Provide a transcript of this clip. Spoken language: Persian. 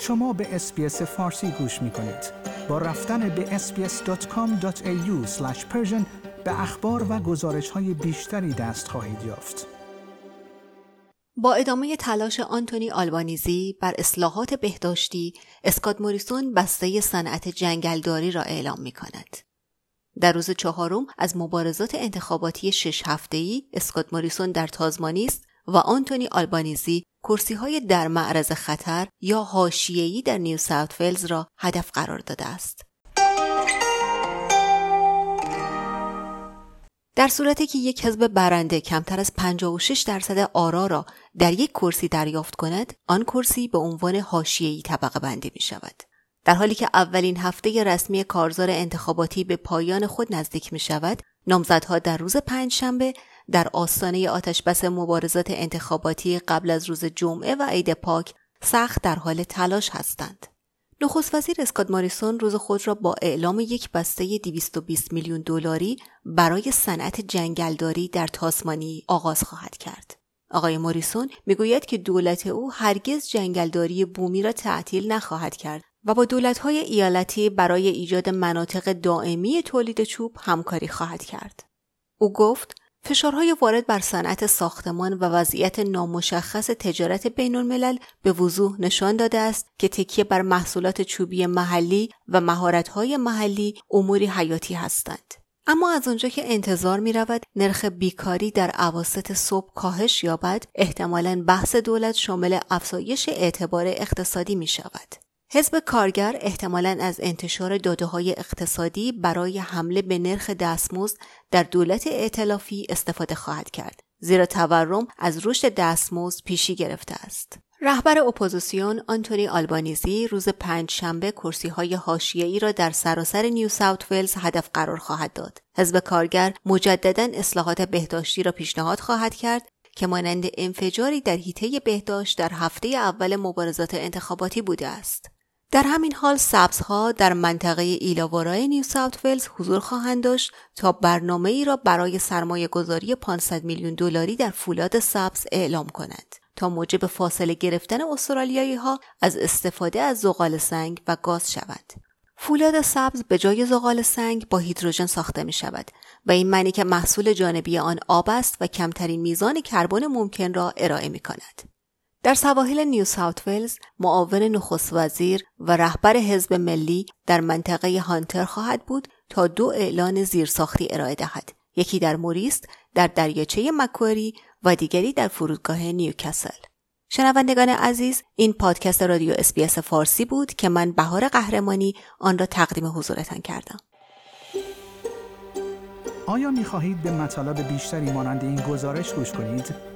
شما به SBS فارسی گوش می کنید. با رفتن به sbs.com.au به اخبار و گزارش های بیشتری دست خواهید یافت. با ادامه تلاش آنتونی آلبانیزی بر اصلاحات بهداشتی، اسکات موریسون بسته صنعت جنگلداری را اعلام می کند. در روز چهارم از مبارزات انتخاباتی شش هفته‌ای اسکات موریسون در تازمانیا است و آنتونی آلبانیزی کرسی های در معرض خطر یا حاشیه‌ای در نیو ساوت ولز را هدف قرار داده است. در صورتی که یک حزب برنده کمتر از 56 درصد آرا را در یک کرسی دریافت کند، آن کرسی به عنوان حاشیه‌ای طبقه بندی می شود. در حالی که اولین هفته رسمی کارزار انتخاباتی به پایان خود نزدیک می شود، نامزدها در روز پنج شنبه در آستانه آتشبس مبارزات انتخاباتی قبل از روز جمعه و عید پاک سخت در حال تلاش هستند. نخست وزیر اسکات ماریسون روز خود را با اعلام یک بسته 220 میلیون دلاری برای صنعت جنگلداری در تاسمانی آغاز خواهد کرد. آقای موریسون می‌گوید که دولت او هرگز جنگلداری بومی را تعطیل نخواهد کرد و با دولت‌های ایالتی برای ایجاد مناطق دائمی تولید چوب همکاری خواهد کرد. او گفت فشارهای وارد بر صنعت ساختمان و وضعیت نامشخص تجارت بین الملل به وضوح نشان داده است که تکیه بر محصولات چوبی محلی و مهارت‌های محلی اموری حیاتی هستند. اما از آنجا که انتظار می رود نرخ بیکاری در اواسط صبح کاهش یابد احتمالا بحث دولت شامل افزایش اعتبار اقتصادی می شود. حزب کارگر احتمالا از انتشار داده های اقتصادی برای حمله به نرخ دستمزد در دولت ائتلافی استفاده خواهد کرد زیرا تورم از رشد دستمزد پیشی گرفته است رهبر اپوزیسیون آنتونی آلبانیزی روز پنج شنبه کرسی های ای را در سراسر نیو ساوت ولز هدف قرار خواهد داد. حزب کارگر مجددا اصلاحات بهداشتی را پیشنهاد خواهد کرد که مانند انفجاری در حیطه بهداشت در هفته اول مبارزات انتخاباتی بوده است. در همین حال سبزها در منطقه ایلاوارای نیو ساوت ولز حضور خواهند داشت تا برنامه ای را برای سرمایه گذاری 500 میلیون دلاری در فولاد سبز اعلام کنند تا موجب فاصله گرفتن استرالیایی ها از استفاده از زغال سنگ و گاز شود. فولاد سبز به جای زغال سنگ با هیدروژن ساخته می شود به این معنی که محصول جانبی آن آب است و کمترین میزان کربن ممکن را ارائه می کند. در سواحل نیو ساوت ولز معاون نخست وزیر و رهبر حزب ملی در منطقه هانتر خواهد بود تا دو اعلان زیرساختی ارائه دهد. یکی در موریست در دریاچه مکوری و دیگری در فرودگاه نیوکاسل. شنوندگان عزیز این پادکست رادیو SBS فارسی بود که من بهار قهرمانی آن را تقدیم حضورتان کردم. آیا می خواهید به مطالب بیشتری مانند این گزارش گوش کنید؟